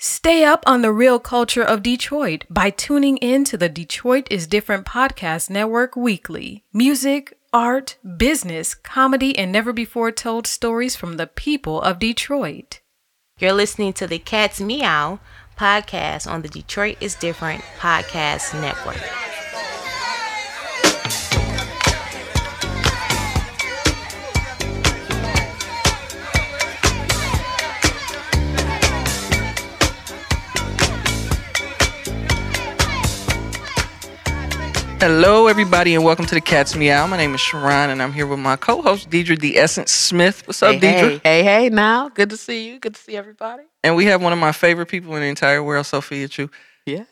Stay up on the real culture of Detroit by tuning in to the Detroit is Different podcast network weekly. Music, art, business, comedy, and never before told stories from the people of Detroit. You're listening to the Cats Meow podcast on the Detroit is Different podcast network. Hello, everybody, and welcome to the Cats Meow. My name is Sharon, and I'm here with my co-host Deidre the Essence Smith. What's up, hey, Deidre? Hey, hey, hey, now. Good to see you. Good to see everybody. And we have one of my favorite people in the entire world, Sophia Chue. Yes.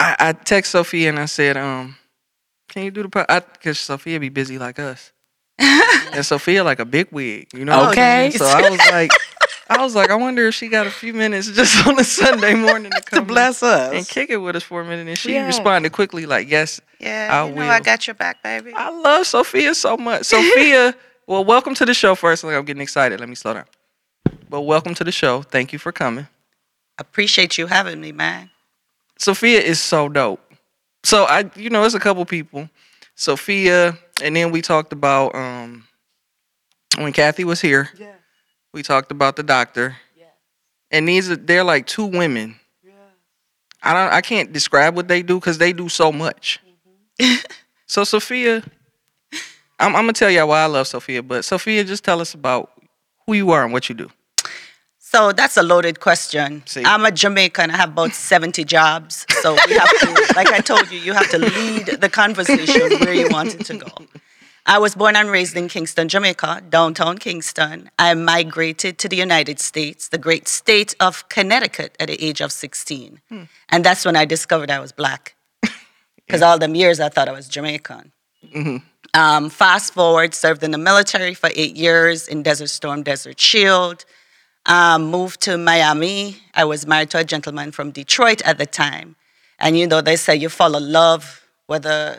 I, I text Sophia and I said, um, "Can you do the podcast?" Because Sophia be busy like us, and Sophia like a big wig, you know. Okay. So I was like, I was like, I wonder if she got a few minutes just on a Sunday morning to To come bless us. and kick it with us for a minute. And she Yeah. responded quickly, like, "Yes, Yeah, I you know I got your back, baby. I love Sophia so much. Sophia, well, welcome to the show first. Like, I'm getting excited. Let me slow down. But welcome to the show. Thank you for coming. Appreciate you having me, man. Sophia is so dope. So I, you know, it's a couple people. Sophia, and then we talked about um when Kathy was here. Yeah. We talked about the doctor. And these are they're like two women. I don't I can't describe what they do because they do so much. Mm-hmm. so Sophia, I'm, I'm gonna tell y'all why I love Sophia, but Sophia, just tell us about who you are and what you do. So that's a loaded question. See. I'm a Jamaican. I have about 70 jobs. So we have to, like I told you, you have to lead the conversation where you want it to go. I was born and raised in Kingston, Jamaica, downtown Kingston. I migrated to the United States, the great state of Connecticut, at the age of 16. And that's when I discovered I was black. Because all them years I thought I was Jamaican. Um, fast forward, served in the military for eight years in Desert Storm, Desert Shield. Um, moved to Miami. I was married to a gentleman from Detroit at the time. And you know, they say you follow love, whether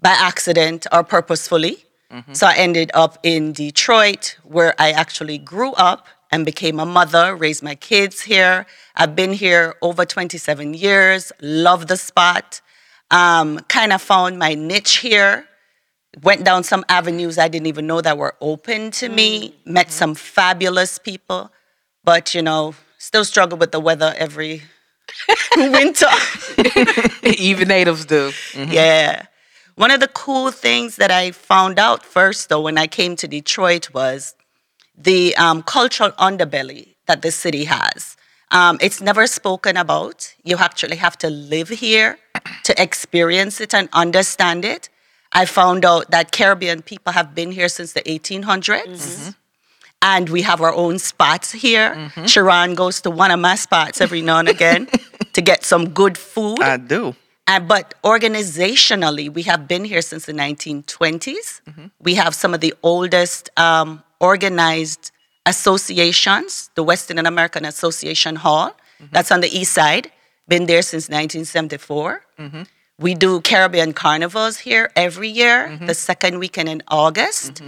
by accident or purposefully. Mm-hmm. So I ended up in Detroit, where I actually grew up and became a mother, raised my kids here. I've been here over 27 years, love the spot. Um, kind of found my niche here went down some avenues I didn't even know that were open to me, mm-hmm. met some fabulous people, but you know, still struggle with the weather every winter. Even natives do. Mm-hmm. Yeah. One of the cool things that I found out first, though, when I came to Detroit was the um, cultural underbelly that the city has. Um, it's never spoken about. You actually have to live here to experience it and understand it. I found out that Caribbean people have been here since the 1800s. And we have our own spots here. Sharon goes to one of my spots every now and again to get some good food. I do. Uh, but organizationally, we have been here since the 1920s. We have some of the oldest um, organized associations, the West Indian American Association Hall, that's on the east side, been there since 1974. We do Caribbean carnivals here every year, the second weekend in August.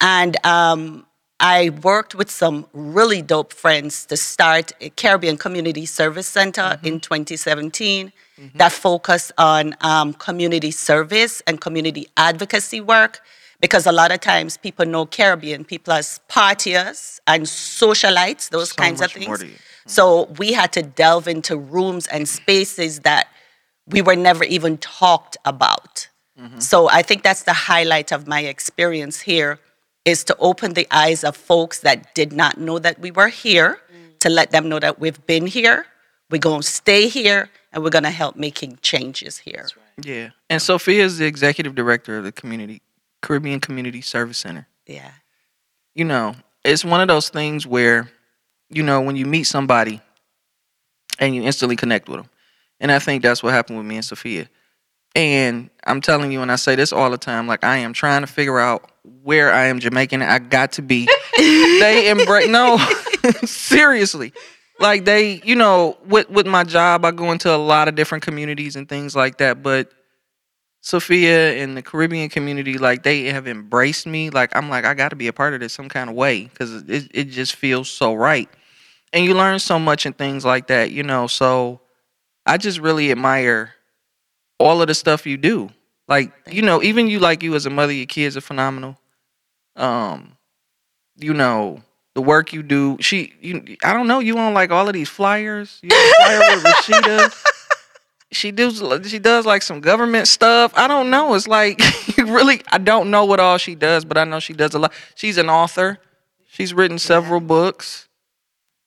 And um, I worked with some really dope friends to start a Caribbean Community Service Center in 2017 that focused on um, community service and community advocacy work. Because a lot of times people know Caribbean people as partiers and socialites, those So kinds of things. you. So we had to delve into rooms and spaces that we were never even talked about. So I think that's the highlight of my experience here is to open the eyes of folks that did not know that we were here, mm. to let them know that we've been here, we're going to stay here, and we're going to help making changes here. Yeah. And Sophia is the executive director of the community Caribbean Community Service Center. Yeah. You know, it's one of those things where, you know, when you meet somebody and you instantly connect with them. And I think that's what happened with me and Sophia. And I'm telling you, and I say this all the time, like I am trying to figure out where I am Jamaican. I got to be. they embrace no, seriously. Like they, you know, with with my job, I go into a lot of different communities and things like that. But Sophia and the Caribbean community, like they have embraced me. Like I'm like I got to be a part of this some kind of way because it it just feels so right. and you learn so much and things like that, you know. So I just really admire all of the stuff you do. Like, you know, even you like you as a mother, your kids are phenomenal. Um, you know, the work you do. She you I don't know, you on like all of these flyers. You on flyer with Rashida. She does she does like some government stuff. I don't know. It's like really I don't know what all she does, but I know she does a lot. She's an author. She's written several books.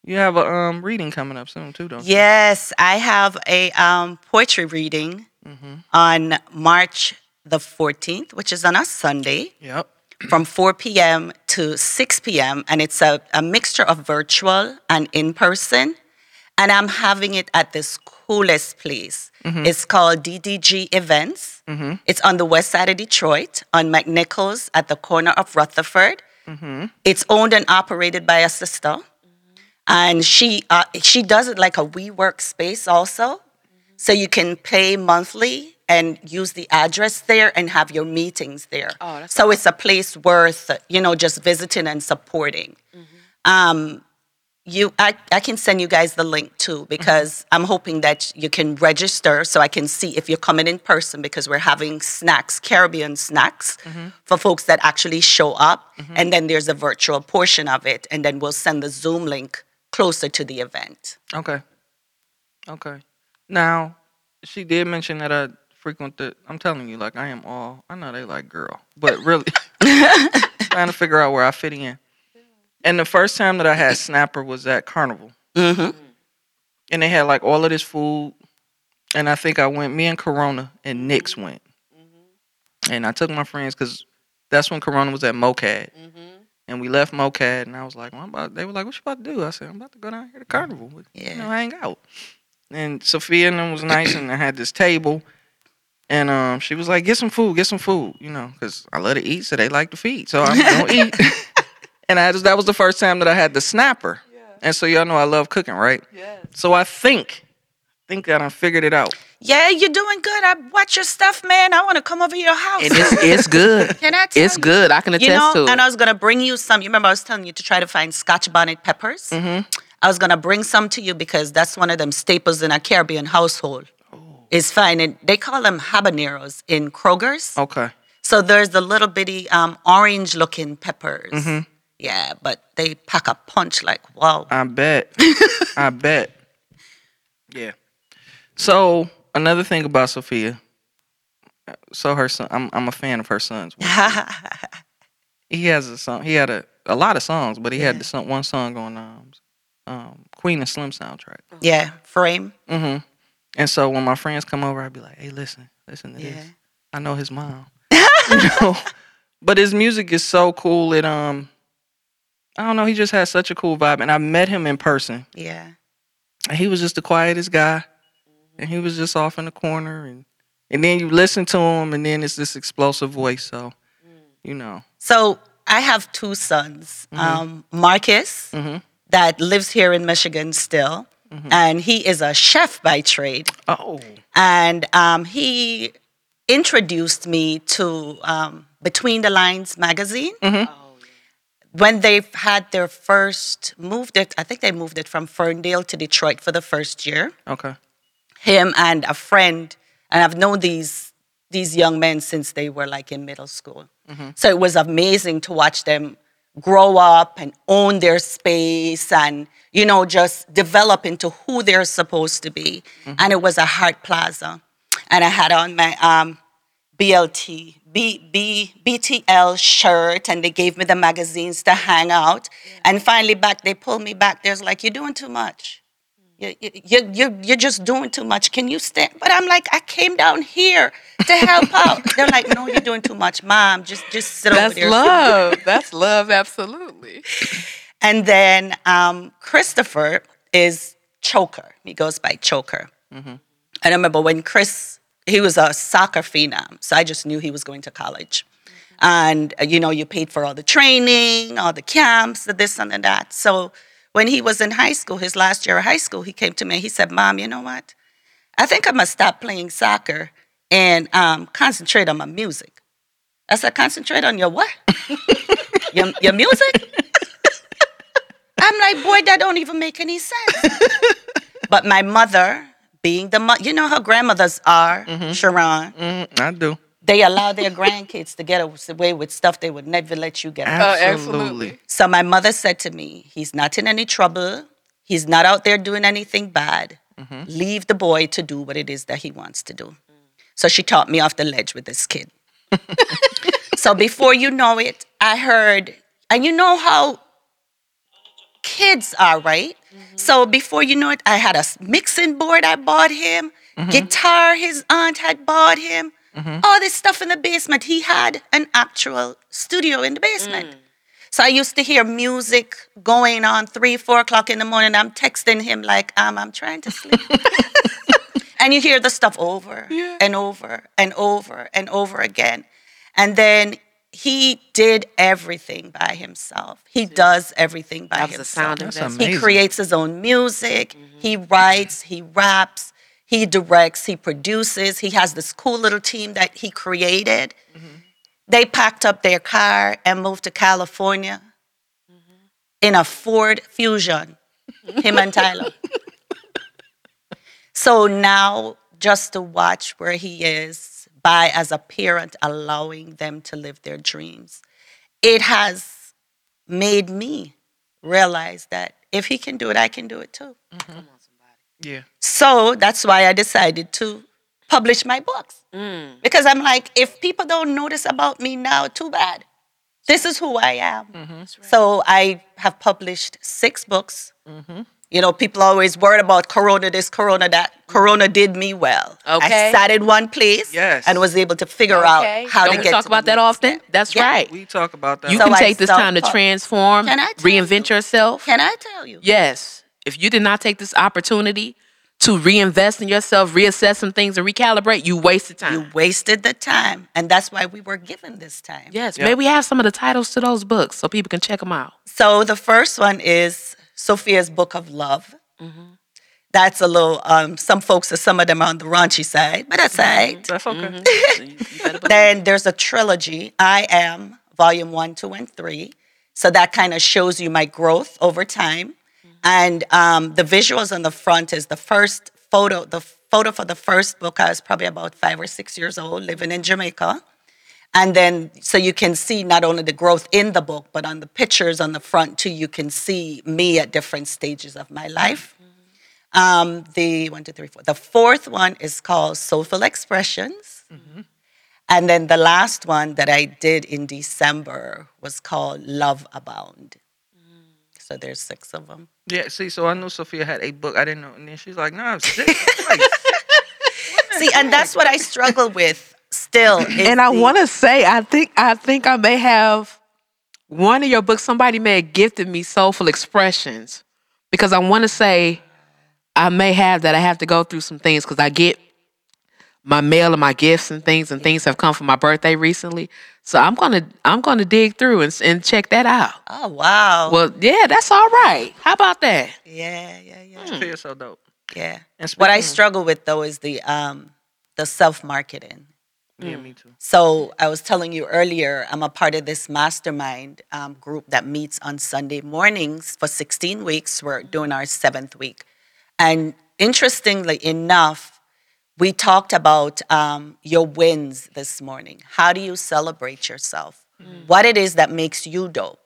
You have a um reading coming up soon too, don't you? Yes, I have a um, poetry reading Mm-hmm. on March the 14th, which is on a Sunday. Yep. from 4 p.m. to 6 p.m. And it's a, a mixture of virtual and in person. And I'm having it at this coolest place. It's called DDG Events. It's on the west side of Detroit, on McNichols at the corner of Rutherford. It's owned and operated by a sister. And she uh, she does it like a WeWork space also. So you can pay monthly and use the address there and have your meetings there. Oh, that's so it's a place worth, you know, just visiting and supporting. Mm-hmm. Um, you, I, I can send you guys the link too mm-hmm. because I'm hoping that you can register so I can see if you're coming in person because we're having snacks, Caribbean snacks mm-hmm. for folks that actually show up. And then there's a virtual portion of it. And then we'll send the Zoom link closer to the event. Okay. Okay. Now, she did mention that I frequent the. I'm telling you, like I am all. I know they like girl, but really trying to figure out where I fit in. And the first time that I had snapper was at Carnival, Mm-hmm. and they had like all of this food. And I think I went. Me and Corona and Nix went, and I took my friends because that's when Corona was at MoCAD. And we left MoCAD, and I was like, well, I'm about, they were like, what you about to do? I said, I'm about to go down here to Carnival, Yeah. you know, hang out. And Sophia and them was nice, and I had this table, and um, she was like, get some food, get some food, you know, because I love to eat, so they like to feed, so I'm gonna eat. and I just, that was the first time that I had the snapper, and so y'all know I love cooking, right? Yes. So I think, think that I figured it out. Yeah, you're doing good. I watch your stuff, man. I want to come over to your house. And it's, it's good. Can I tell It's you? good. I can attest You know, to it. and I was gonna bring you some. You remember I was telling you to try to find Scotch bonnet peppers. Mm-hmm. I was gonna bring some to you because that's one of them staples in a Caribbean household. Is finding they call them habaneros in Kroger's. Okay. So there's the little bitty um, orange looking peppers. Yeah, but they pack a punch like wow. I bet. I bet. Yeah. So another thing about Sophia. So her son, I'm I'm a fan of her son's. he has a song. He had a a lot of songs, but he had the song, one song on um, um Queen and Slim soundtrack. yeah, frame. Mm-hmm. And so when my friends come over, I'd be like, "Hey, listen, listen to Yeah. this. I know his mom, you know, but his music is so cool. It um, I don't know. He just has such a cool vibe, and I met him in person. Yeah. And he was just the quietest guy, and he was just off in the corner, and and then you listen to him, and then it's this explosive voice. So, you know, So I have two sons. Um, Marcus, Mhm. That lives here in Michigan still, and he is a chef by trade. oh, And um, he introduced me to um, Between the Lines magazine. When they had their first moved it, I think they moved it from Ferndale to Detroit for the first year. okay, Him and a friend, and I've known these these young men since they were like in middle school. So it was amazing to watch them grow up and own their space and you know just develop into who they're supposed to be. And it was a Hart Plaza, and I had on my um, BLT, B, B, BTL shirt, and they gave me the magazines to hang out. And finally, back they pulled me back. There's like, you're doing too much. You, you, you, you're, you're just doing too much. Can you stand? But I'm like, I came down here to help out. They're like, no, you're doing too much, mom. Just, just sit over there. That's love. That's love, absolutely. And then um, Christopher is Choker. He goes by Choker. And I remember when Chris, he was a soccer phenom, so I just knew he was going to college. And uh, you know, you paid for all the training, all the camps, the this and the that. So when he was in high school, his last year of high school, he came to me. He said, "Mom, you know what? I think I must stop playing soccer and um, concentrate on my music." I said, "Concentrate on your what? your, your music?" I'm like, boy, that don't even make any sense. but my mother, being the mo- you know how grandmothers are, Sharon, Mm, I do. They allow their grandkids to get away with stuff they would never let you get away Oh, Absolutely. absolutely. So my mother said to me, he's not in any trouble. He's not out there doing anything bad. Mm-hmm. Leave the boy to do what it is that he wants to do. So she taught me off the ledge with this kid. so before you know it, I heard, and you know how kids are, right? Mm-hmm. So before you know it, I had a mixing board I bought him, mm-hmm. guitar his aunt had bought him, Mm-hmm. all this stuff in the basement. He had an actual studio in the basement. So I used to hear music going on three, four o'clock in the morning. I'm texting him like, um, I'm trying to sleep. and you hear the stuff over and over and over and over again. And then he did everything by himself. He does everything by That was a himself. sound That's investment. amazing. He creates his own music. He writes. He raps. He directs. He produces. He has this cool little team that he created. Mm-hmm. They packed up their car and moved to California mm-hmm. in a Ford Fusion. Him and Tyler. so now, just to watch where he is by as a parent allowing them to live their dreams, it has made me realize that if he can do it, I can do it too. Mm-hmm. Yeah. So that's why I decided to publish my books. Mm. Because I'm like, if people don't notice about me now, too bad. This is who I am. Mm-hmm. So I have published six books. Mm-hmm. You know, people always worried about Corona this, Corona that. Corona did me well. Okay. I sat in one place Yes. and was able to figure Okay. out how Don't to we get talk to about that often? step. That's Yeah. right. We talk about that. You So can I take this time to transform, Can I reinvent you? yourself. Can I tell you? Yes. If you did not take this opportunity to reinvest in yourself, reassess some things, and recalibrate, you wasted time. You wasted the time. And that's why we were given this time. yes. Yeah. Maybe we have some of the titles to those books so people can check them out. So the first one is Sophia's Book of Love. Mm-hmm. That's a little, um, some folks, some of them are on the raunchy side, but that's mm-hmm. all right. That's okay. Mm-hmm. So you- you better believe Then there's a trilogy, I Am, Volume 1, 2, and 3. So that kind of shows you my growth over time. And um, the visuals on the front is the first photo, the photo for the first book, I was probably about five or six years old, living in Jamaica. And then, so you can see not only the growth in the book, but on the pictures on the front too, you can see me at different stages of my life. Um, the one, two, three, four. The fourth one is called Soulful Expressions. And then the last one that I did in December was called Love Abound. So there's six of them. Yeah. See, so I knew Sophia had a book. I didn't know, and then she's like, "No, six. Like, See, and that's what I struggle with still. And I the- want to say, I think I think I may have one of your books. Somebody may have gifted me soulful expressions because I want to say I may have that. I have to go through some things because I get my mail and my gifts and things, and things have come for my birthday recently. So I'm gonna I'm gonna dig through and and check that out. Oh, wow. Well, yeah, that's all right. How about that? yeah, yeah, yeah. Sophia's so dope. Yeah. And What I struggle with though is the um the self marketing. Yeah, me too. So I was telling you earlier, I'm a part of this mastermind um, group that meets on Sunday mornings for 16 weeks. We're doing our seventh week, and interestingly enough, we talked about um, your wins this morning. How do you celebrate yourself? Mm. What it is that makes you dope,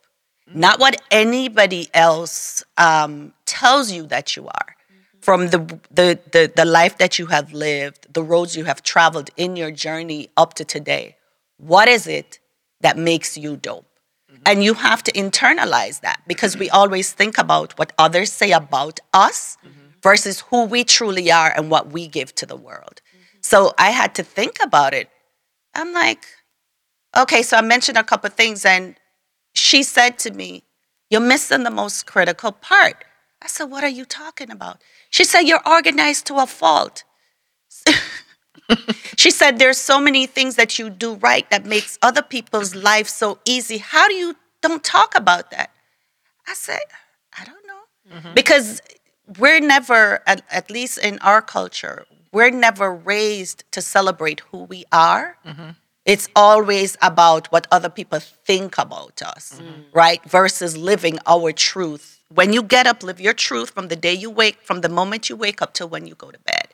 mm. not what anybody else um, tells you that you are mm-hmm. from the, the the the life that you have lived, the roads you have traveled in your journey up to today. What is it that makes you dope? Mm-hmm. And you have to internalize that because we always think about what others say about us mm-hmm. Versus who we truly are and what we give to the world. Mm-hmm. So I had to think about it. I'm like, okay, so I mentioned a couple things and she said to me, You're missing the most critical part. I said, What are you talking about? She said, You're organized to a fault. she said, There's so many things that you do right that makes other people's life so easy. How do you don't talk about that? I said, I don't know. Mm-hmm. Because we're never, at, at least in our culture, we're never raised to celebrate who we are. Mm-hmm. It's always about what other people think about us, mm-hmm. right? Versus living our truth When you get up, live your truth from the day you wake, from the moment you wake up till when you go to bed.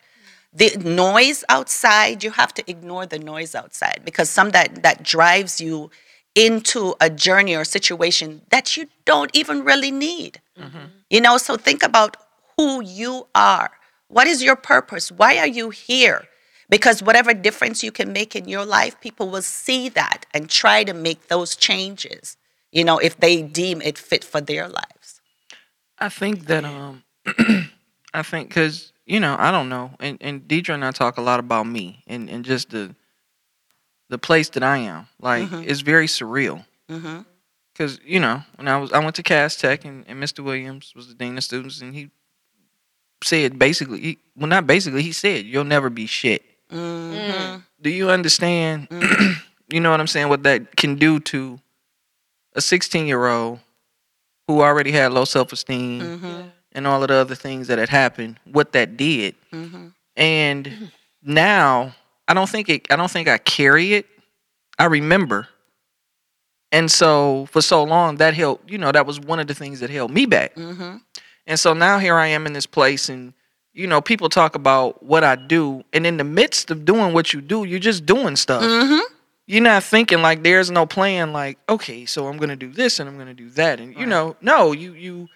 The noise outside, you have to ignore the noise outside because some that that drives you into a journey or situation that you don't even really need. Mm-hmm. You know, so think about who you are. What is your purpose? Why are you here? Because whatever difference you can make in your life, people will see that and try to make those changes, you know, if they deem it fit for their lives. I think that um, I think because you know I don't know, and and Deidre and I talk a lot about me and and just the the place that I am. Like it's very surreal. Mm-hmm. Cause you know when I was I went to Cass Tech and, and Mr. Williams was the dean of students and he said basically he, well not basically he said you'll never be shit. Mm-hmm. Do you understand? you know what I'm saying? What that can do to a 16 year old who already had low self esteem Mm-hmm. and all of the other things that had happened. What that did, Mm-hmm. and now I don't think it. I don't think I carry it. I remember. And so for so long that helped, you know, that was one of the things that held me back. Mm-hmm. And so now here I am in this place and you know, people talk about what I do and in the midst of doing what you do, you're just doing stuff. Mm-hmm. You're not thinking like there's no plan like, okay, so I'm going to do this and I'm going to do that and you know, no, you you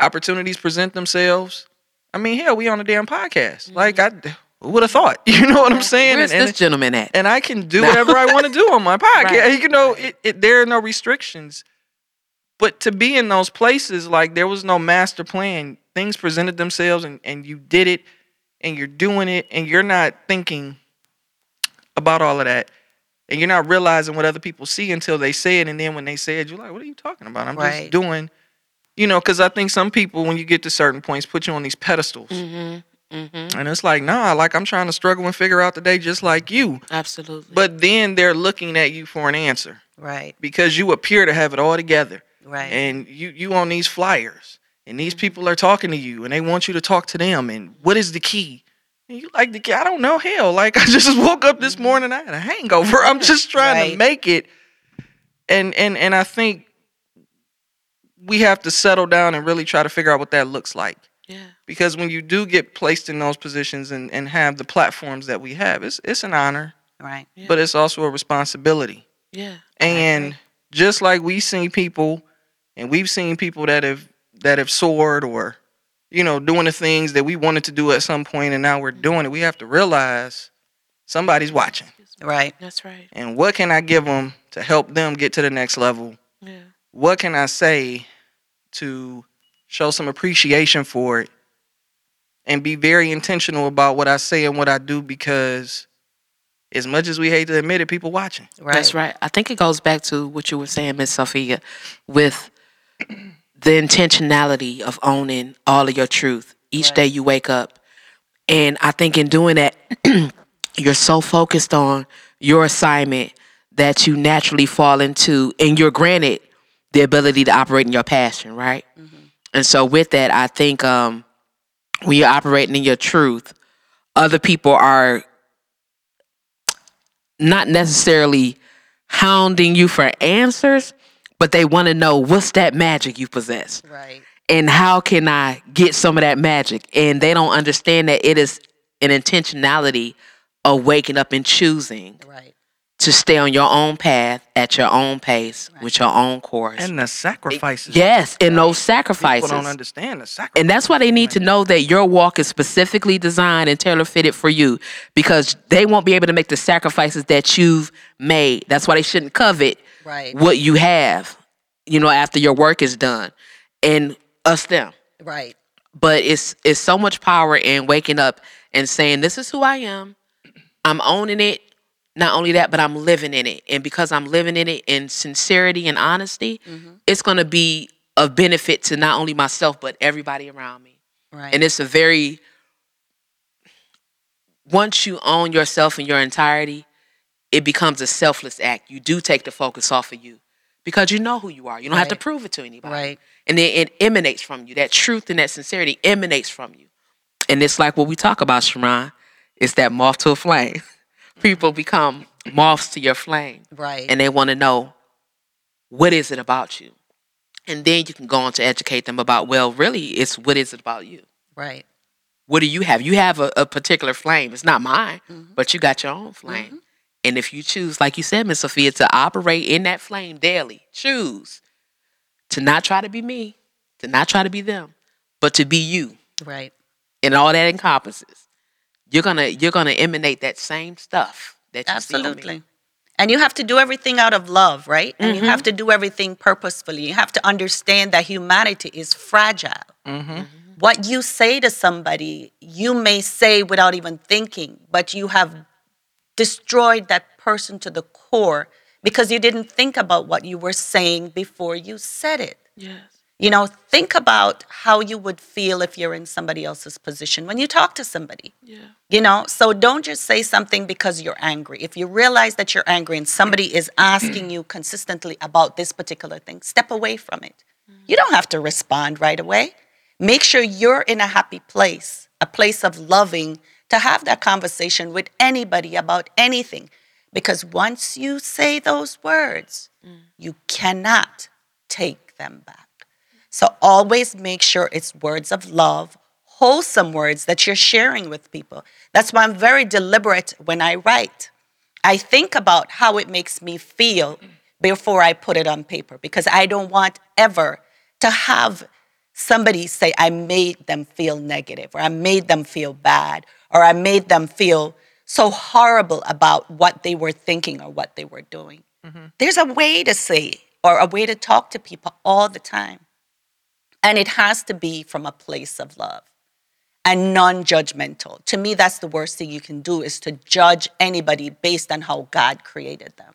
opportunities present themselves. I mean, hell, we on a damn podcast. Like I who would have thought? You know what I'm saying? Where's And- and- this gentleman at? and I can do whatever I want to do on my podcast. Right, You know, it, it, there are no restrictions. But to be in those places, like there was no master plan. Things presented themselves, and, and you did it, and you're doing it, and you're not thinking about all of that, and you're not realizing what other people see until they say it, and then when they say it, you're like, "What are you talking about? I'm Right. just doing." You know, because I think some people, when you get to certain points, put you on these pedestals, Mm-hmm. Mm-hmm. and it's like, nah, like I'm trying to struggle and figure out the day just like you. Absolutely. But then they're looking at you for an answer Right. because you appear to have it all together. Right. And you you on these flyers and these people are talking to you and they want you to talk to them and what is the key? And you like the key? I don't know. Hell, like I just woke up this mm-hmm. morning, I had a hangover. I'm just trying to make it. And and and I think we have to settle down and really try to figure out what that looks like. yeah. Because when you do get placed in those positions and, and have the platforms that we have, it's it's an honor, right. Yeah. but it's also a responsibility. Yeah. And just like we see people, and we've seen people that have that have soared or, you know, doing the things that we wanted to do at some point, and now we're doing it. We have to realize somebody's watching, Right. That's right. and what can I give them to help them get to the next level? Yeah. What can I say to show some appreciation for it, and be very intentional about what I say and what I do because. As much as we hate to admit it, people watching. Right. That's right. I think it goes back to what you were saying, Miss Sophia, with the intentionality of owning all of your truth each day you wake up. And I think in doing that, you're so focused on your assignment that you naturally fall into, and you're granted the ability to operate in your passion, right? And so, with that, I think um, when you're operating in your truth, other people are not necessarily hounding you for answers, but they want to know what's that magic you possess Right. and how can I get some of that magic? And they don't understand that it is an intentionality of waking up and choosing Right. to stay on your own path at your own pace with your own course. And the sacrifices. yes, and those People sacrifices. don't understand the sacrifice. And that's why they need to know that your walk is specifically designed and tailor fitted for you because they won't be able to make the sacrifices that you've made. That's why they shouldn't covet Right. what you have, you know, after your work is done. And us them. Right. But it's it's so much power in waking up and saying, This is who I am. I'm owning it. Not only that, but I'm living in it. And because I'm living in it in sincerity and honesty, mm-hmm. it's gonna be of benefit to not only myself, but everybody around me. Right. And it's a very once you own yourself in your entirety, it becomes a selfless act. You do take the focus off of you because you know who you are. You don't have to prove it to anybody. Right. And then it emanates from you. That truth and that sincerity emanates from you. And it's like what we talk about, Sharon. It's that moth to a flame. People become moths to your flame right. and they want to know what is it about you And then you can go on to educate them about, well, really, it's what is it about you? Right. What do you have? You have a, a particular flame. It's not mine, Mm-hmm. but you got your own flame. And if you choose, like you said, Miss Sophia, to operate in that flame daily, choose to not try to be me, to not try to be them, but to be you. Right. And all that encompasses. You're gonna you're gonna emanate that same stuff that you see. Absolutely. And you have to do everything out of love, right? And you have to do everything purposefully. You have to understand that humanity is fragile. Mm-hmm. What you say to somebody, you may say without even thinking, but you have destroyed that person to the core because you didn't think about what you were saying before you said it. Yes. You know, think about how you would feel if you're in somebody else's position when you talk to somebody. Yeah. You know, so don't just say something because you're angry. If you realize that you're angry and somebody is asking you consistently about this particular thing, step away from it. Mm. You don't have to respond right away. Make sure you're in a happy place, a place of loving to have that conversation with anybody about anything. Because once you say those words, mm. you cannot take them back. So always make sure it's words of love, wholesome words that you're sharing with people. That's why I'm very deliberate when I write. I think about how it makes me feel before I put it on paper because I don't want ever to have somebody say I made them feel negative or I made them feel bad or I made them feel so horrible about what they were thinking or what they were doing. Mm-hmm. There's a way to say or a way to talk to people all the time. And it has to be from a place of love and non-judgmental. To me, that's the worst thing you can do is to judge anybody based on how God created them.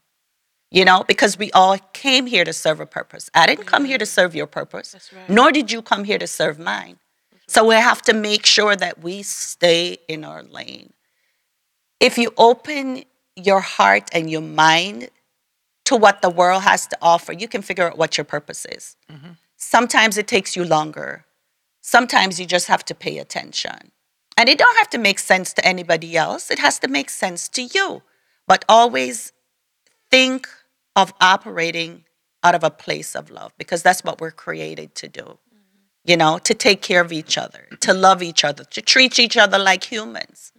You know, because we all came here to serve a purpose. I didn't come here to mm-hmm. serve your purpose, nor did you come here to serve mine. So we have to make sure that we stay in our lane. If you open your heart and your mind to what the world has to offer, you can figure out what your purpose is. Mm-hmm. Sometimes it takes you longer. Sometimes you just have to pay attention. And it don't have to make sense to anybody else. It has to make sense to you. But always think of operating out of a place of love because that's what we're created to do. You know, to take care of each other, to love each other, to treat each other like humans.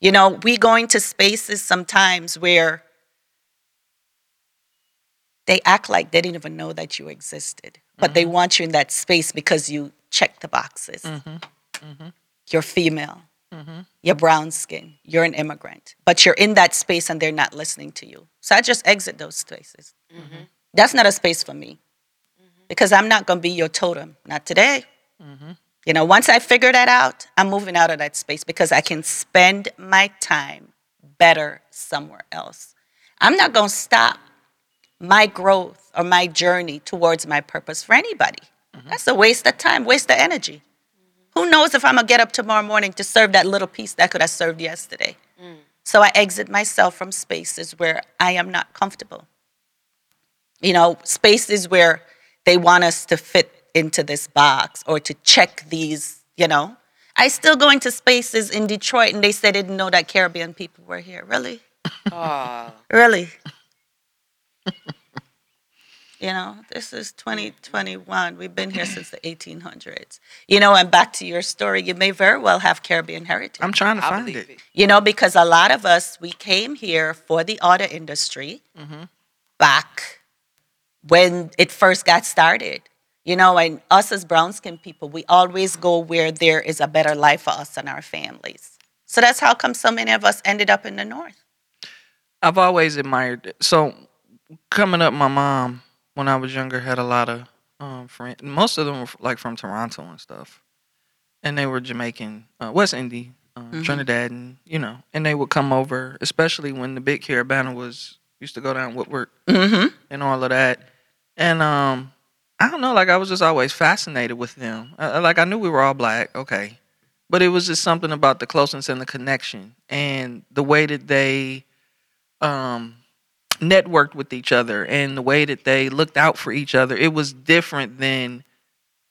You know, we go into spaces sometimes where they act like they didn't even know that you existed, but they mm-hmm. want you in that space because you check the boxes. Mm-hmm. Mm-hmm. You're female, you're brown skin, you're an immigrant, but you're in that space and they're not listening to you. So I just exit those spaces. That's not a space for me because I'm not going to be your totem, not today. Mm-hmm. You know, once I figure that out, I'm moving out of that space because I can spend my time better somewhere else. I'm not going to stop my growth or my journey towards my purpose for anybody. Mm-hmm. That's a waste of time, waste of energy. Mm-hmm. Who knows if I'm gonna get up tomorrow morning to serve that little piece that could have served yesterday? Mm. So I exit myself from spaces where I am not comfortable. You know, spaces where they want us to fit into this box or to check these, you know. I still go into spaces in Detroit and they said they didn't know that Caribbean people were here. Really? Really? you know, this is 2021. We've been here since the 1800s. You know, and back to your story, you may very well have Caribbean heritage. I'm trying to I find it. it. You know, because a lot of us, we came here for the auto industry mm-hmm. back when it first got started. You know, and us as brown skinned people, we always go where there is a better life for us and our families. So that's how come so many of us ended up in the North. I've always admired it. So coming up, my mom when I was younger had a lot of um, friends. Most of them were like from Toronto and stuff, and they were Jamaican, uh, West Indian, um, Trinidad, and you know, and they would come over, especially when the big Caribana was used to go down Woodward Mm-hmm. and all of that. And um, I don't know, like I was just always fascinated with them. Uh, like I knew we were all black, okay, but it was just something about the closeness and the connection and the way that they um, networked with each other and the way that they looked out for each other. It was different than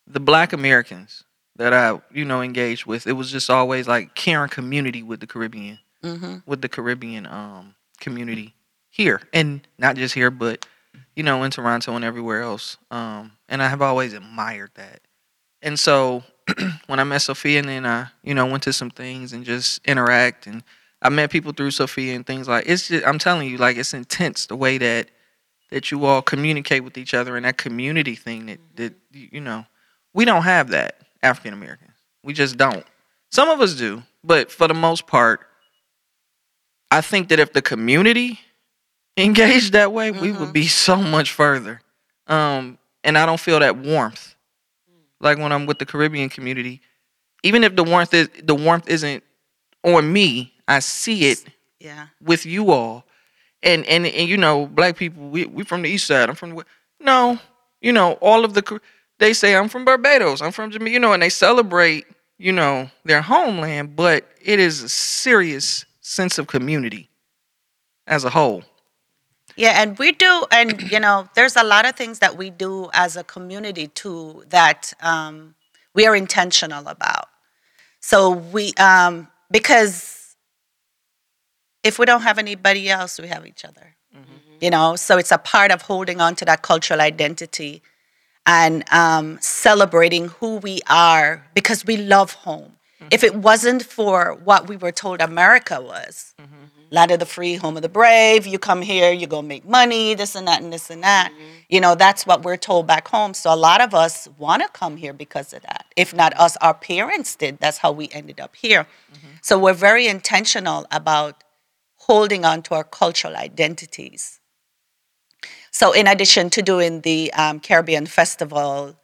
the Black Americans that I, you know, engaged with. It was just always like caring community with the Caribbean, Mm-hmm. with the Caribbean um, community here, and not just here, but you know, in Toronto and everywhere else. Um, and I have always admired that. And so when I met Sophia, and then I, you know, went to some things and just interact, and I met people through Sophia and things like it's. Just, I'm telling you, like it's intense the way that that you all communicate with each other and that community thing that that you know we don't have that African Americans. We just don't. Some of us do, but for the most part, I think that if the community engaged that way, we would be so much further. Um, and I don't feel that warmth. Like when I'm with the Caribbean community, even if the warmth is the warmth isn't on me, I see it Yeah. with you all. And and and you know, black people, we we from the east side. I'm from the west. No, you know, all of the they say I'm from Barbados. I'm from Jamaica. You know, and they celebrate, you know, their homeland, but it is a serious sense of community as a whole. Yeah, and we do, and you know, there's a lot of things that we do as a community too that um, we are intentional about. So we, um, because if we don't have anybody else, we have each other. You know, so it's a part of holding on to that cultural identity and um, celebrating who we are because we love home. If it wasn't for what we were told America was, land of the free, home of the brave, you come here, you go make money, this and that and this and that. You know, that's what we're told back home. So a lot of us want to come here because of that. If not us, our parents did. That's how we ended up here. So we're very intentional about holding on to our cultural identities. So, in addition to doing the um, Caribbean Festival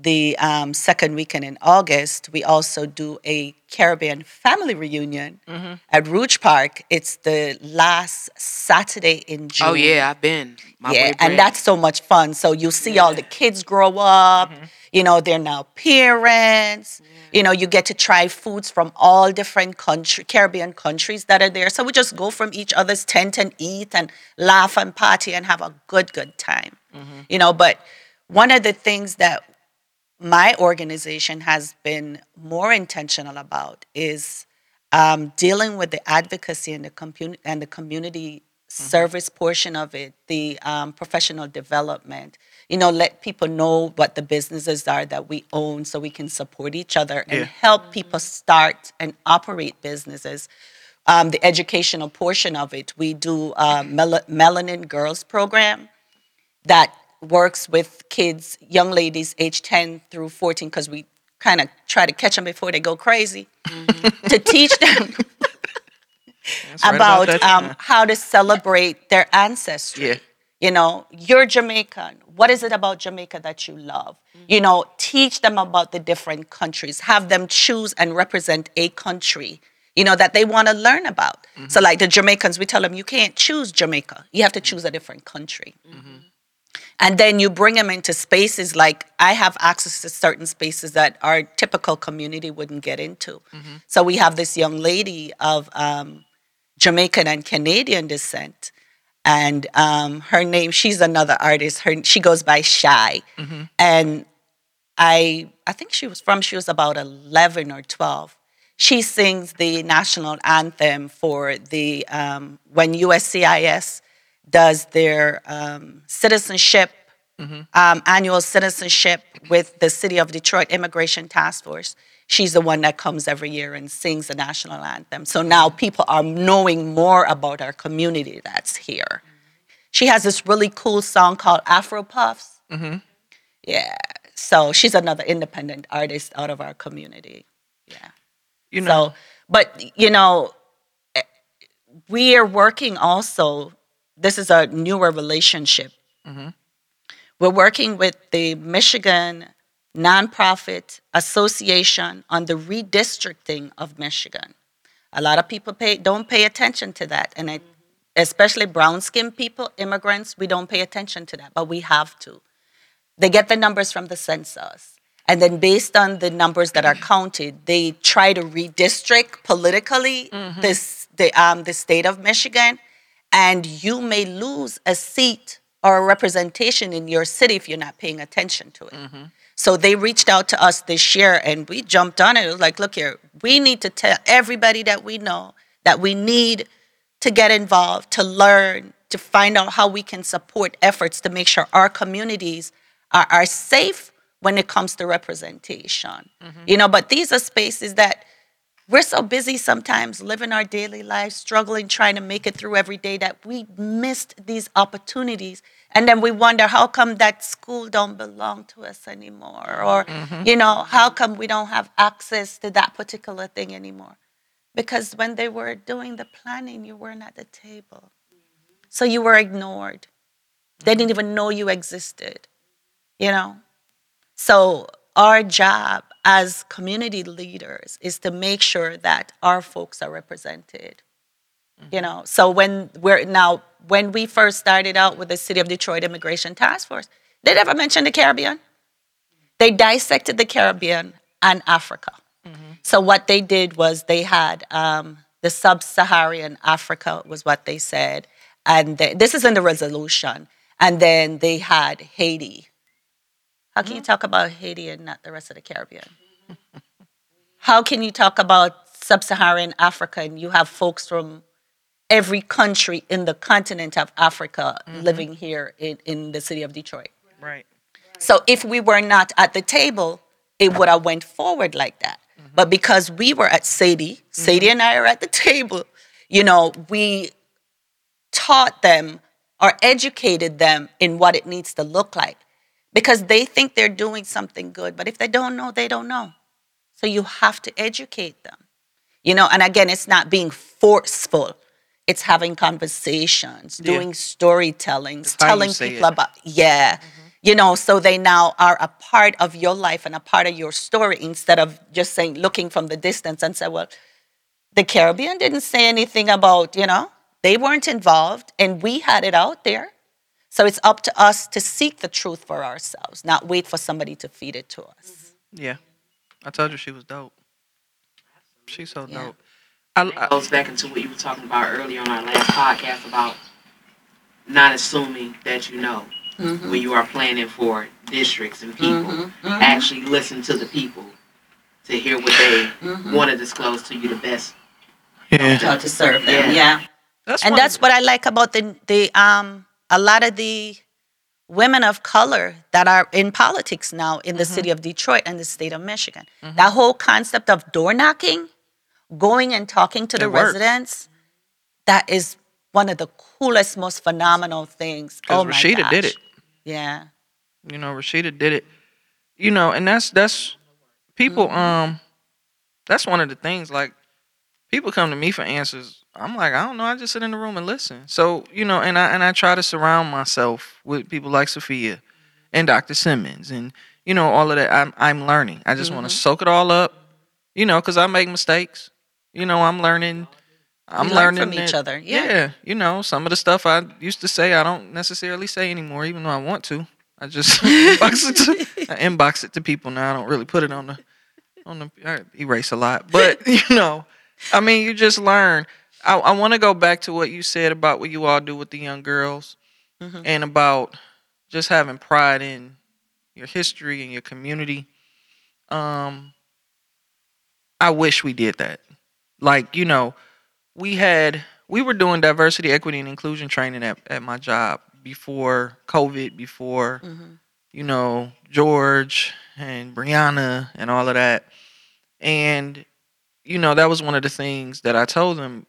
the um, second weekend in August, we also do a Caribbean family reunion mm-hmm. at Rouge Park. It's the last Saturday in June. Oh yeah, I've been. My yeah, and that's so much fun. So you see all the kids grow up. Mm-hmm. You know, they're now parents. You know, you get to try foods from all different country, Caribbean countries that are there. So we just go from each other's tent and eat and laugh and party and have a good, good time. Mm-hmm. You know, but one of the things that my organization has been more intentional about is um, dealing with the advocacy and the compu- and the community service portion of it, the um, professional development. You know, let people know what the businesses are that we own, so we can support each other and Yeah. help people start and operate businesses. Um, the educational portion of it, we do a mel- Melanin Girls program that works with kids, young ladies aged 10 through 14, because we kind of try to catch them before they go crazy, mm-hmm. to teach them That's right about, that um, how to celebrate their ancestry. Yeah. You know, you're Jamaican. What is it about Jamaica that you love? Mm-hmm. You know, teach them about the different countries. Have them choose and represent a country, you know, that they want to learn about. So, mm-hmm. like the Jamaicans, we tell them, you can't choose Jamaica. You have to choose a different country. And then you bring them into spaces like I have access to certain spaces that our typical community wouldn't get into. So we have this young lady of um, Jamaican and Canadian descent, and um, her name she's another artist. Her she goes by Shy, and I I think she was from she was about eleven or twelve. She sings the national anthem for the um, when USCIS does their um, citizenship um, annual citizenship with the City of Detroit Immigration Task Force. She's the one that comes every year and sings the national anthem. So now people are knowing more about our community that's here. She has this really cool song called Afro Puffs. Yeah. So she's another independent artist out of our community. Yeah. You know, So, but you know, eh, we are working also. This is a newer relationship. We're working with the Michigan Nonprofit Association on the redistricting of Michigan. A lot of people pay, don't pay attention to that, and I, especially brown-skinned people, immigrants, we don't pay attention to that, but we have to they get the numbers from the census and then based on the numbers that are counted they try to redistrict politically this the um the state of michigan and you may lose a seat or a representation in your city if you're not paying attention to it. Mm-hmm. So they reached out to us this year and we jumped on it. It was like look here we need to tell everybody that we know that we need to get involved, to learn, to find out how we can support efforts to make sure our communities are, are safe when it comes to representation. Mm-hmm. You know, but these are spaces that we're so busy sometimes living our daily lives, struggling, trying to make it through every day that we missed these opportunities. And then we wonder how come that school don't belong to us anymore? Or, mm-hmm. you know, how come we don't have access to that particular thing anymore? Because when they were doing the planning, you weren't at the table. So you were ignored. They didn't mm-hmm. even know you existed, you know? So our job as community leaders is to make sure that our folks are represented. You know, so when we're now when we first started out with the City of Detroit Immigration Task Force, they never mentioned the Caribbean. They dissected the Caribbean and Africa. So what they did was they had um, the sub-Saharan Africa was what they said, and they, this is in the resolution. And then they had Haiti. How can you mm-hmm. talk about Haiti and not the rest of the Caribbean? How can you talk about sub-Saharan Africa and you have folks from every country in the continent of Africa mm-hmm. living here in, in the city of Detroit? Right. So if we were not at the table, it would have went forward like that. Mm-hmm. But because we were at Sadie, Sadie and I are at the table, you know, we taught them or educated them in what it needs to look like. Because they think they're doing something good, but if they don't know, they don't know. So you have to educate them. You know, and again, it's not being forceful. It's having conversations, Yeah. doing storytelling, It's how you telling people it. about yeah. Mm-hmm. You know, so they now are a part of your life and a part of your story instead of just saying looking from the distance and say, well, the Caribbean didn't say anything about, you know, they weren't involved and we had it out there. So it's up to us to seek the truth for ourselves, not wait for somebody to feed it to us. Yeah. I told you she was dope. She's so Yeah. dope. I, That I, goes back into what you were talking about earlier on our last podcast about not assuming that you know Mm-hmm. when you are planning for districts and people. Actually listen to the people to hear what they Mm-hmm. want to disclose to you the best. yeah. How to serve them, Yeah. yeah. That's and that's what I like about the the um a lot of the women of color that are in politics now in the Mm-hmm. city of Detroit and the state of Michigan. That whole concept of door knocking, going and talking to the works. residents, that is one of the coolest, most phenomenal things. Because Oh my Rashida did gosh. it. Yeah. You know, Rashida did it. You know, and that's that's people. Um, that's one of the things. Like, people come to me for answers. I'm like, I don't know. I just sit in the room and listen. So you know, and I and I try to surround myself with people like Sophia and Dr. Simmons, and you know, all of that. I'm I'm learning. I just want to mm-hmm. soak it all up. You know, because I make mistakes. You know, I'm learning. I'm learn learning from each that- other, yeah. you know, some of the stuff I used to say I don't necessarily say anymore, even though I want to. I just inbox it to I inbox it to people now. I don't really put it on the on the I erase a lot. But you know, I mean you just learn. I, I want to go back to what you said about what you all do with the young girls Mm-hmm. and about just having pride in your history and your community. Um I wish we did that. Like, you know, we had we were doing diversity, equity, and inclusion training at, at my job before COVID, before you know George and Brianna and all of that, and you know that was one of the things that I told them.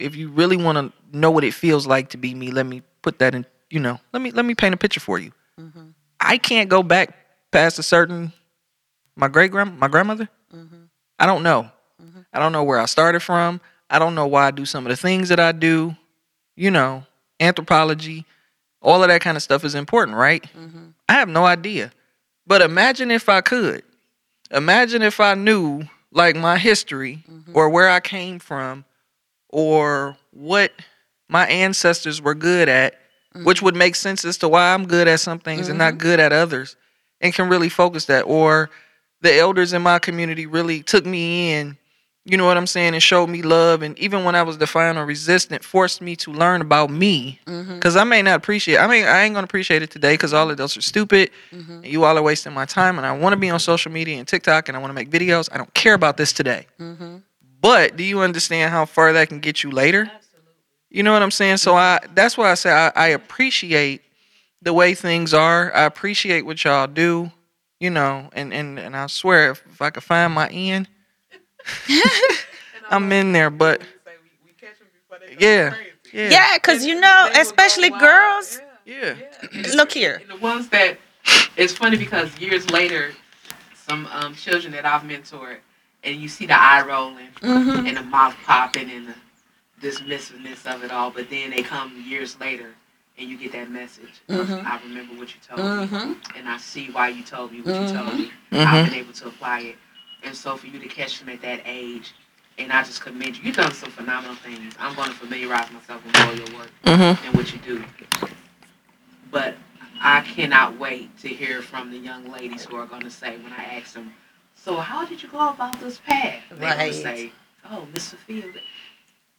If you really want to know what it feels like to be me, let me put that in. You know, let me let me paint a picture for you. Mm-hmm. I can't go back past a certain my great grand my grandmother. Mm-hmm. I don't know. Mm-hmm. I don't know where I started from. I don't know why I do some of the things that I do. You know, anthropology, all of that kind of stuff is important, right? I have no idea. But imagine if I could. Imagine if I knew like my history or where I came from or what my ancestors were good at, which mm-hmm. would make sense as to why I'm good at some things and not mm-hmm. good at others and can really focus that. Or the elders in my community really took me in, you know what I'm saying, and showed me love. And even when I was defiant or resistant, forced me to learn about me. Mm-hmm. Because I may not appreciate I mean, I ain't going to appreciate it today because all of those are stupid. And you all are wasting my time. And I want to be on social media and TikTok and I want to make videos. I don't care about this today. But do you understand how far that can get you later? You know what I'm saying? So I that's why I say I, I appreciate the way things are. I appreciate what y'all do, you know, and and and I swear if, if I could find my end, I'm in there. But yeah, yeah, Yeah, because you know, They will go especially wild. girls. yeah. Look here. And the ones that it's funny because years later, some um, children that I've mentored, and you see the eye rolling Mm-hmm. and the mouth popping and the dismissiveness of it all, but then they come years later and you get that message. Mhm. I remember what you told Mm-hmm. me, and I see why you told me what you told me. Mhm. I've been able to apply it, and so for you to catch them at that age. And I just commend you. You've done some phenomenal things. I'm going to familiarize myself with all your work Mm-hmm. and what you do. But I cannot wait to hear from the young ladies who are going to say when I ask them, "So how did you go about this path?" They're Right. say, "Oh, Miss Sophia,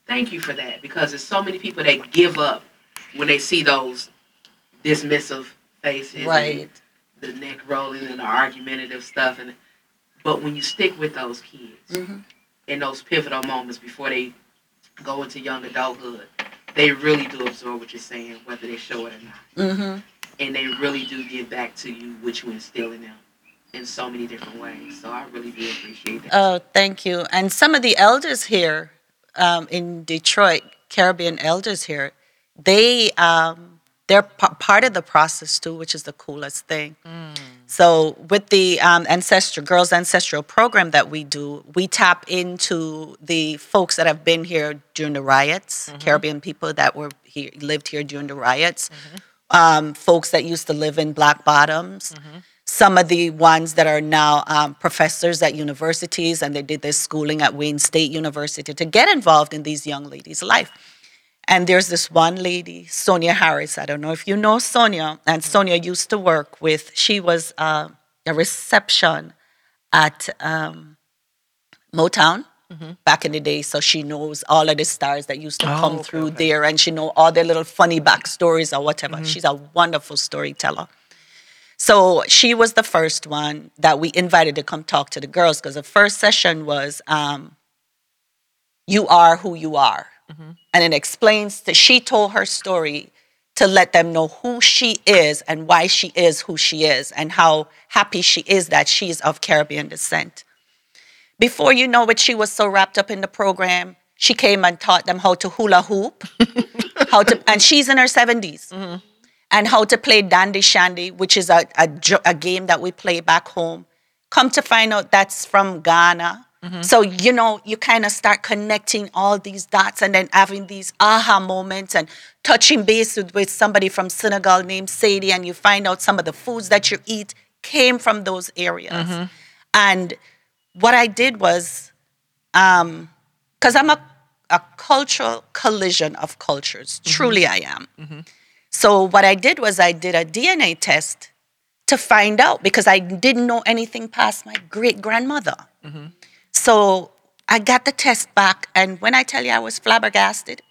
thank you for that," because there's so many people that give up when they see those dismissive faces, Right. the neck rolling and the argumentative stuff, and but when you stick with those kids Mm-hmm. in those pivotal moments before they go into young adulthood, they really do absorb what you're saying, whether they show it or not. Mm-hmm. And they really do give back to you what you instill in them in so many different ways. So I really do appreciate that. Oh, thank you. And some of the elders here um, in Detroit, Caribbean elders here, they um, they're p- part of the process too, which is the coolest thing. So with the um, ancestral girls ancestral program that we do, we tap into the folks that have been here during the riots, Caribbean people that were here lived here during the riots, um, folks that used to live in Black Bottoms some of the ones that are now um, professors at universities and they did their schooling at Wayne State University to get involved in these young ladies' life. And there's this one lady, Sonia Harris. I don't know if you know Sonia. And Sonia used to work with, she was uh, a reception at um, Motown back in the day. So she knows all of the stars that used to Oh, come okay, through okay. there and she know all their little funny backstories or whatever. She's a wonderful storyteller. So she was the first one that we invited to come talk to the girls because the first session was um, You Are Who You Are. And it explains that she told her story to let them know who she is and why she is who she is and how happy she is that she is of Caribbean descent. Before you know it, she was so wrapped up in the program, she came and taught them how to hula hoop, how to, and she's in her 70s and how to play dandy shandy, which is a, a, a game that we play back home. Come to find out that's from Ghana. Mm-hmm. So, you know, you kind of start connecting all these dots and then having these aha moments and touching base with, with somebody from Senegal named Sadie, and you find out some of the foods that you eat came from those areas. Mm-hmm. And what I did was, um, because I'm a, a cultural collision of cultures, mm-hmm. truly I am. So what I did was I did a DNA test to find out because I didn't know anything past my great grandmother. So I got the test back, and when I tell you I was flabbergasted.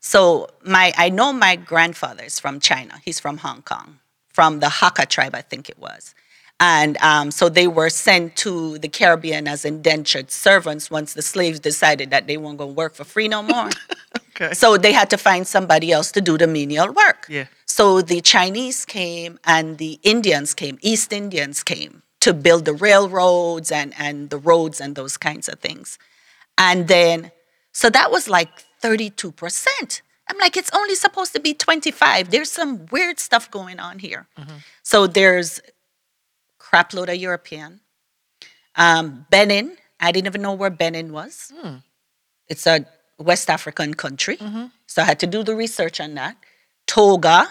So my I know my grandfather is from China. He's from Hong Kong, from the Hakka tribe, I think it was. And um, so they were sent to the Caribbean as indentured servants once the slaves decided that they weren't going to work for free no more. Okay. So they had to find somebody else to do the menial work. Yeah. So the Chinese came and the Indians came, East Indians came to build the railroads and, and the roads and those kinds of things. And then, so that was like 32%. I'm like, it's only supposed to be 25. There's some weird stuff going on here. So there's crapload of European. Um, Benin, I didn't even know where Benin was. It's a West African country. Mm-hmm. So I had to do the research on that. Togo,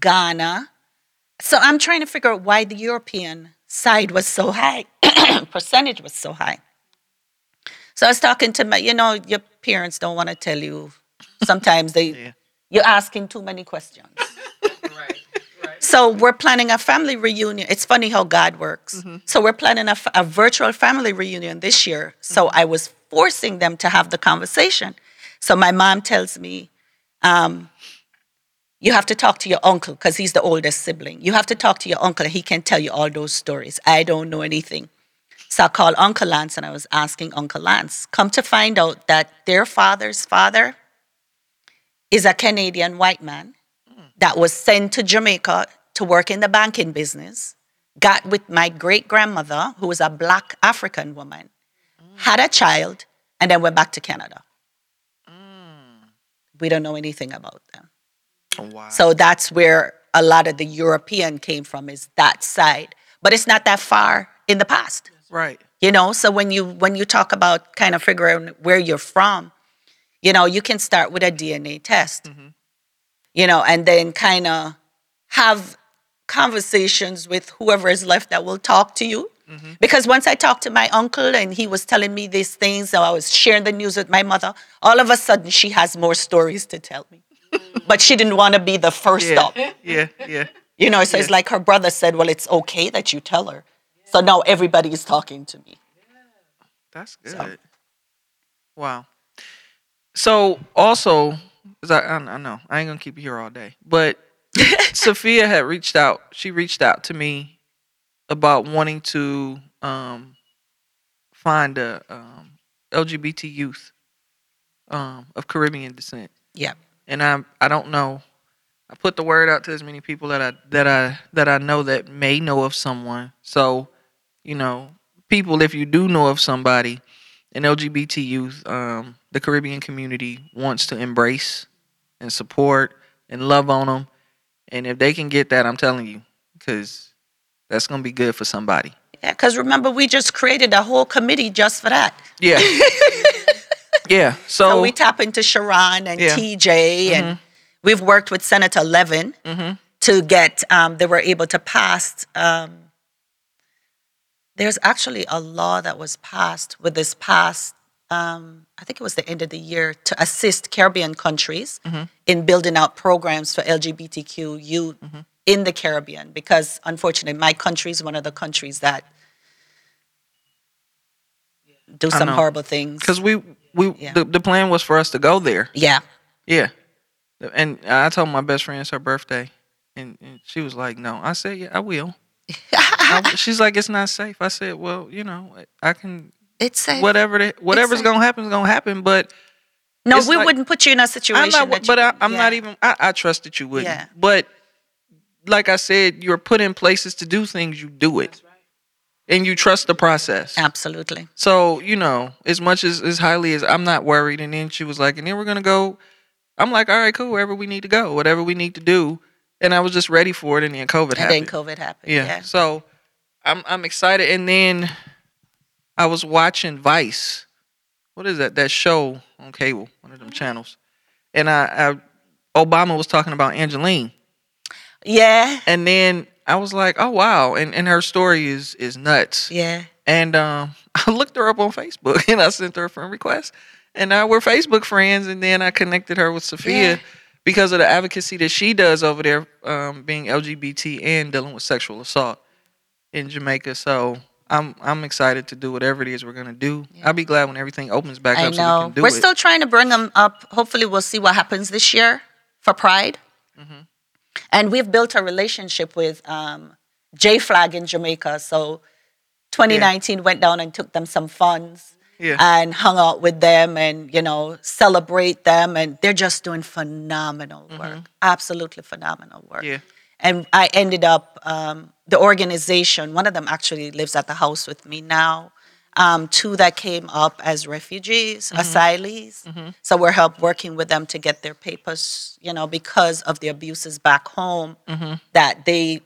Ghana. So I'm trying to figure out why the European side was so high, percentage was so high. So I was talking to my, you know, your parents don't want to tell you. Sometimes they, Yeah. you're asking too many questions. So we're planning a family reunion. It's funny how God works. Mm-hmm. So we're planning a virtual family reunion this year. So mm-hmm. I was forcing them to have the conversation. So my mom tells me, um, you have to talk to your uncle because he's the oldest sibling. You have to talk to your uncle and he can tell you all those stories. I don't know anything. So I called Uncle Lance and I was asking Uncle Lance, come to find out that their father's father is a Canadian white man mm. that was sent to Jamaica to work in the banking business, got with my great grandmother, who was a black African woman, mm. had a child, and then went back to Canada. Mm. We don't know anything about them. Oh, wow. So that's where a lot of the European came from, is that side. But it's not that far in the past. right. You know, so when you when you talk about kind of figuring where you're from, you know, you can start with a DNA test. Mm-hmm. You know, and then kind of have conversations with whoever is left that will talk to you. Mm-hmm. Because once I talked to my uncle and he was telling me these things, so I was sharing the news with my mother, all of a sudden she has more stories to tell me. Mm-hmm. but she didn't want to be the first Yeah. up. Yeah. Yeah. You know, so it's like her brother said, Well, it's okay that you tell her. So now everybody is talking to me. That's good. Wow. So also, I, I I know I ain't gonna keep you here all day, but Sophia had reached out. She reached out to me about wanting to um, find a um, LGBT youth um, of Caribbean descent, Yeah. and I I don't know. I put the word out to as many people that I that I that I know that may know of someone. So, you know, people, if you do know of somebody, an LGBT youth, um, the Caribbean community wants to embrace and support and love on them. And if they can get that, I'm telling you, because that's gonna be good for somebody. Yeah, because remember, we just created a whole committee just for that. Yeah. yeah. So, So we tap into Sharon and Yeah. TJ, and we've worked with Senator Levin to get, um, they were able to pass. Um, there's actually a law that was passed with this past, um, I think it was the end of the year, to assist Caribbean countries in building out programs for LGBTQ youth in the Caribbean. Because unfortunately, my country is one of the countries that do some horrible things. because we we Yeah. the, the plan was for us to go there. Yeah. Yeah. And I told my best friend it's her birthday, and, and she was like, "No." I said, "Yeah, I will." I she's like, "It's not safe." I said, "Well, you know, I can It's safe. whatever the, whatever's safe. gonna happen is gonna happen." But no, we like- wouldn't put you in a situation. I'm not. that you But I, wouldn't- I'm not even. I, I trust that you wouldn't. Yeah. But like I said, you're put in places to do things. You do it, and you trust the process. Absolutely. So, you know, as much as as highly as I'm not worried, and then she was like, and then we're gonna go. I'm like, all right, cool, wherever we need to go, whatever we need to do. And I was just ready for it, and then COVID And happened. And then COVID happened. yeah. Yeah. So I'm I'm excited. And then I was watching Vice. What is that? That show on cable, one of them channels. And I, I Obama was talking about Angeline. Yeah. And then I was like, oh wow. And and her story is is nuts. Yeah. And um, I looked her up on Facebook and I sent her a friend request. And now we're Facebook friends. And then I connected her with Sophia Yeah. because of the advocacy that she does over there, um, being LGBT and dealing with sexual assault in Jamaica. So I'm I'm excited to do whatever it is we're gonna do. I'll be glad when everything opens back I up so we know. can do We're it. still trying to bring them up. Hopefully, we'll see what happens this year for Pride. Mm-hmm. And we've built a relationship with um, J-FLAG in Jamaica. So 2019 went down and took them some funds Yeah. and hung out with them and, you know, celebrate them. And they're just doing phenomenal work. Absolutely phenomenal work. Mm-hmm. Yeah. And I ended up, um, the organization, one of them actually lives at the house with me now. Um, two that came up as refugees, asylees. So we're help working with them to get their papers, you know, because of the abuses back home, that they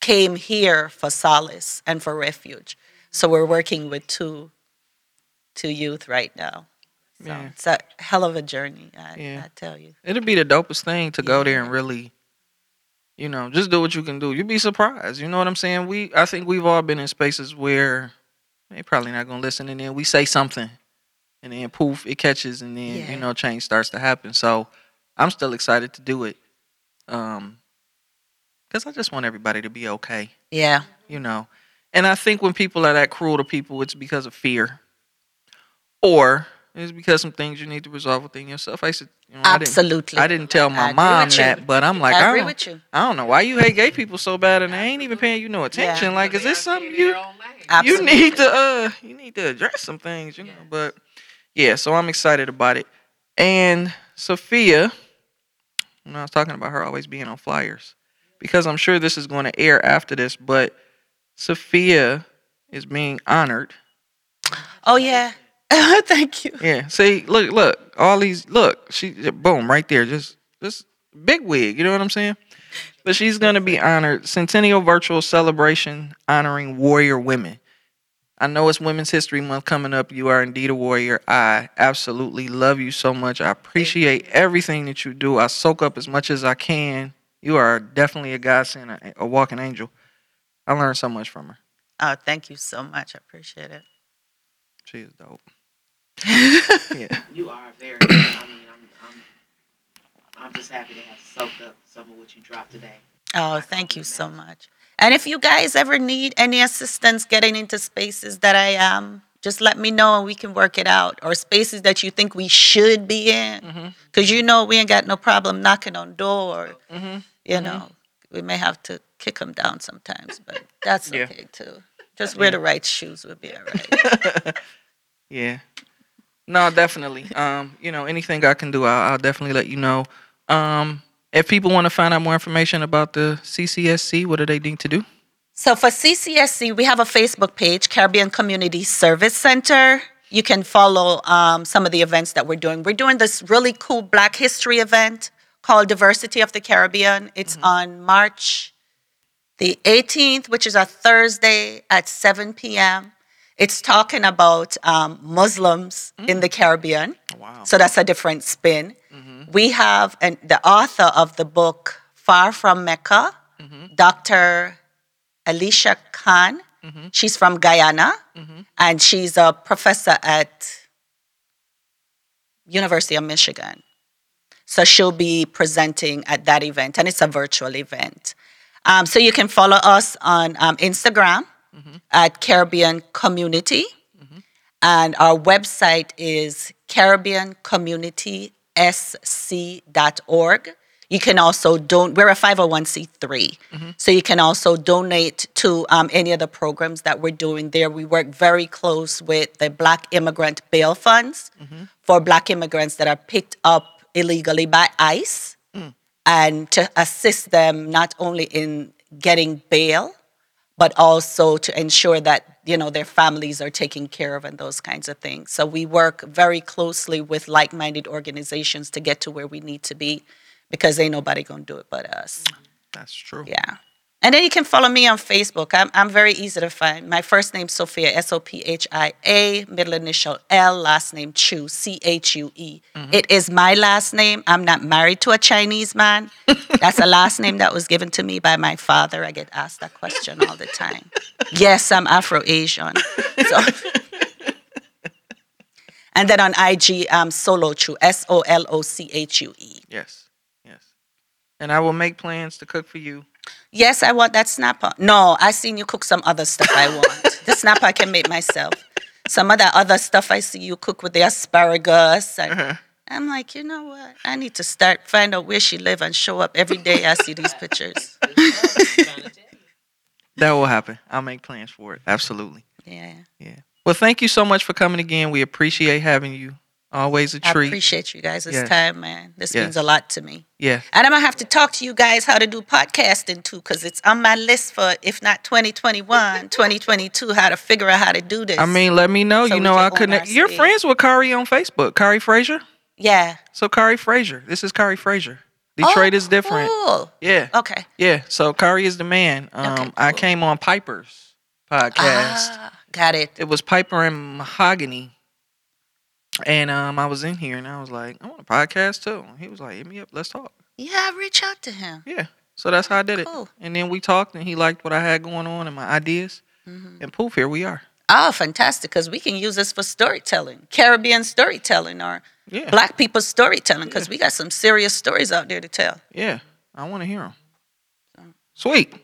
came here for solace and for refuge. So we're working with two, two youth right now. So Yeah. it's a hell of a journey, I, Yeah. I tell you. It'll be the dopest thing to go there and really, you know, just do what you can do. You'd be surprised. You know what I'm saying? We, I think we've all been in spaces where they probably not gonna listen, and then we say something, and then poof, it catches, and then Yeah. you know, change starts to happen. So, I'm still excited to do it, um, because I just want everybody to be okay. Yeah. You know, and I think when people are that cruel to people, it's because of fear, or it's because some things you need to resolve within yourself. I said, you know, I didn't- Absolutely. I didn't tell my mom that, but I'm like, I I, agree don't, with you. I don't know why you hate gay people so bad, and they ain't even paying you no attention. Like, is this something you Absolutely. you need to uh you need to address some things, you know? But yeah, so I'm excited about it. And Sophia, when I was talking about her always being on flyers, because I'm sure this is going to air after this, but Sophia is being honored. Oh yeah. Thank you. Yeah. See, look, look, all these, look, she, boom, right there, just, just big wig. You know what I'm saying? But she's going to be honored. Centennial Virtual Celebration honoring warrior women. I know it's Women's History Month coming up. You are indeed a warrior. I absolutely love you so much. I appreciate everything that you do. I soak up as much as I can. You are definitely a godsend, a, a walking angel. I learned so much from her. Oh, thank you so much. I appreciate it. She is dope. yeah. You are very. I mean, I'm, I'm, I'm just happy to have soaked up some of what you dropped today. Oh, thank you so much. And if you guys ever need any assistance getting into spaces that I am, just let me know and we can work it out. Or spaces that you think we should be in. Mm-hmm. Because you know we ain't got no problem knocking on door. Mm-hmm. You mm-hmm. know, we may have to kick them down sometimes, but that's Yeah. okay too. Just wear the right shoes, we'll be all right. Yeah. No, definitely. Um, you know, anything I can do, I'll, I'll definitely let you know. Um, if people want to find out more information about the CCSC, what do they need to do? So for CCSC, we have a Facebook page, Caribbean Community Service Center. You can follow um, some of the events that we're doing. We're doing this really cool Black History event called Diversity of the Caribbean. It's on March the 18th, which is a Thursday at 7 p.m. It's talking about um, Muslims in the Caribbean. Wow. So that's a different spin. We have an, the author of the book Far from Mecca, Dr. Alicia Khan. She's from Guyana, and she's a professor at University of Michigan. So she'll be presenting at that event, and it's a virtual event. Um, so you can follow us on um, Instagram Mm-hmm. at Caribbean Community, mm-hmm. and our website is CaribbeanCommunitySC.org. You can also don. We're a 501c3, mm-hmm. so you can also donate to um, any of the programs that we're doing there. We work very close with the Black Immigrant Bail Funds. For Black immigrants that are picked up illegally by ICE, mm. and to assist them not only in getting bail, but also to ensure that you know their families are taken care of and those kinds of things. So we work very closely with like-minded organizations to get to where we need to be, because ain't nobody gonna do it but us. That's true. Yeah. And then you can follow me on Facebook. I'm, I'm very easy to find. My first name Sophia, S O P H I A, middle initial L, last name Chue, C H U E. Mm-hmm. It is my last name. I'm not married to a Chinese man. That's a last name that was given to me by my father. I get asked that question all the time. yes, I'm Afro Asian. So. and then on IG, I'm Solo Chue, S O L O C H U E. Yes. Yes. And I will make plans to cook for you. Yes, I want that snapper. No, I seen you cook some other stuff I want. the snapper I can make myself. Some of that other stuff I see you cook with the asparagus. And uh-huh. I'm like, you know what? I need to start find out where she live and show up every day I see these pictures. That will happen. I'll make plans for it. Absolutely. Yeah. Yeah. Well, thank you so much for coming again. We appreciate having you. Always a treat. I appreciate you guys this time, man. This means a lot to me. yeah. And I'm gonna have to talk to you guys how to do podcasting too, because it's on my list for if not 2021, 2022, how to figure out how to do this. I mean, let me know. So you know, I connect. You're space. friends with Kari on Facebook, Kari Frazier. yeah. So Kari Frazier. This is Kari Frazier. Detroit Oh, is different. Cool. Yeah. Okay. Yeah. So Kari is the man. Um, I cool. came on Piper's podcast. Ah, got it. It was Piper and Mahogany. And um, I was in here and I was like, I want a podcast too. He was like, hit me up, let's talk. Yeah, reach out to him. Yeah. So that's how I did it. Cool. And then we talked and he liked what I had going on and my ideas. Mm-hmm. And poof, here we are. Oh, fantastic! Because we can use this for storytelling, Caribbean storytelling, or Yeah. Black people storytelling. Because we got some serious stories out there to tell. Yeah. I want to hear them. Sweet.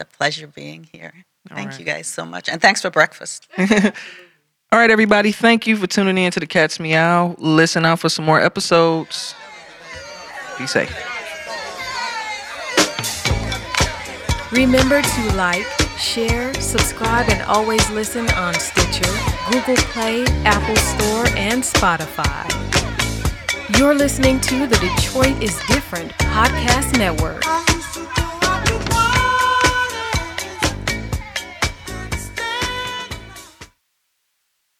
It's a pleasure being here. Thank right. you guys so much, and thanks for breakfast. All right, everybody. Thank you for tuning in to the Cats Meow. Listen out for some more episodes. Be safe. Remember to like, share, subscribe, and always listen on Stitcher, Google Play, Apple Store, and Spotify. You're listening to the Detroit is Different Podcast Network.